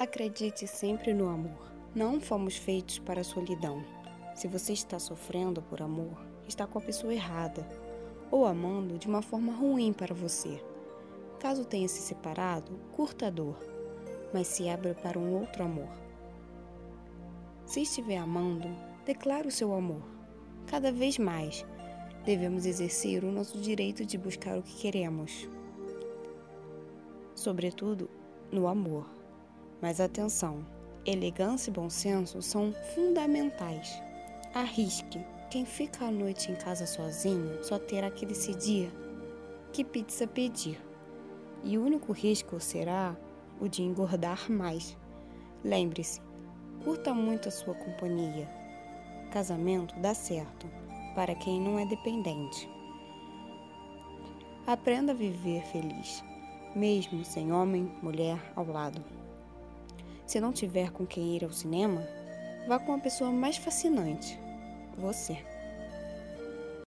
Acredite sempre no amor. Não fomos feitos para a solidão. Se você está sofrendo por amor, está com a pessoa errada ou amando de uma forma ruim para você. Caso tenha se separado, curta a dor, mas se abra para um outro amor. Se estiver amando, declare o seu amor. Cada vez mais, devemos exercer o nosso direito de buscar o que queremos. Sobretudo no amor. Mas atenção, elegância e bom senso são fundamentais. Arrisque. Quem fica à noite em casa sozinho só terá que decidir que pizza pedir. E o único risco será o de engordar mais. Lembre-se, curta muito a sua companhia. Casamento dá certo para quem não é dependente. Aprenda a viver feliz, mesmo sem homem, mulher ao lado. Se não tiver com quem ir ao cinema, vá com a pessoa mais fascinante, você.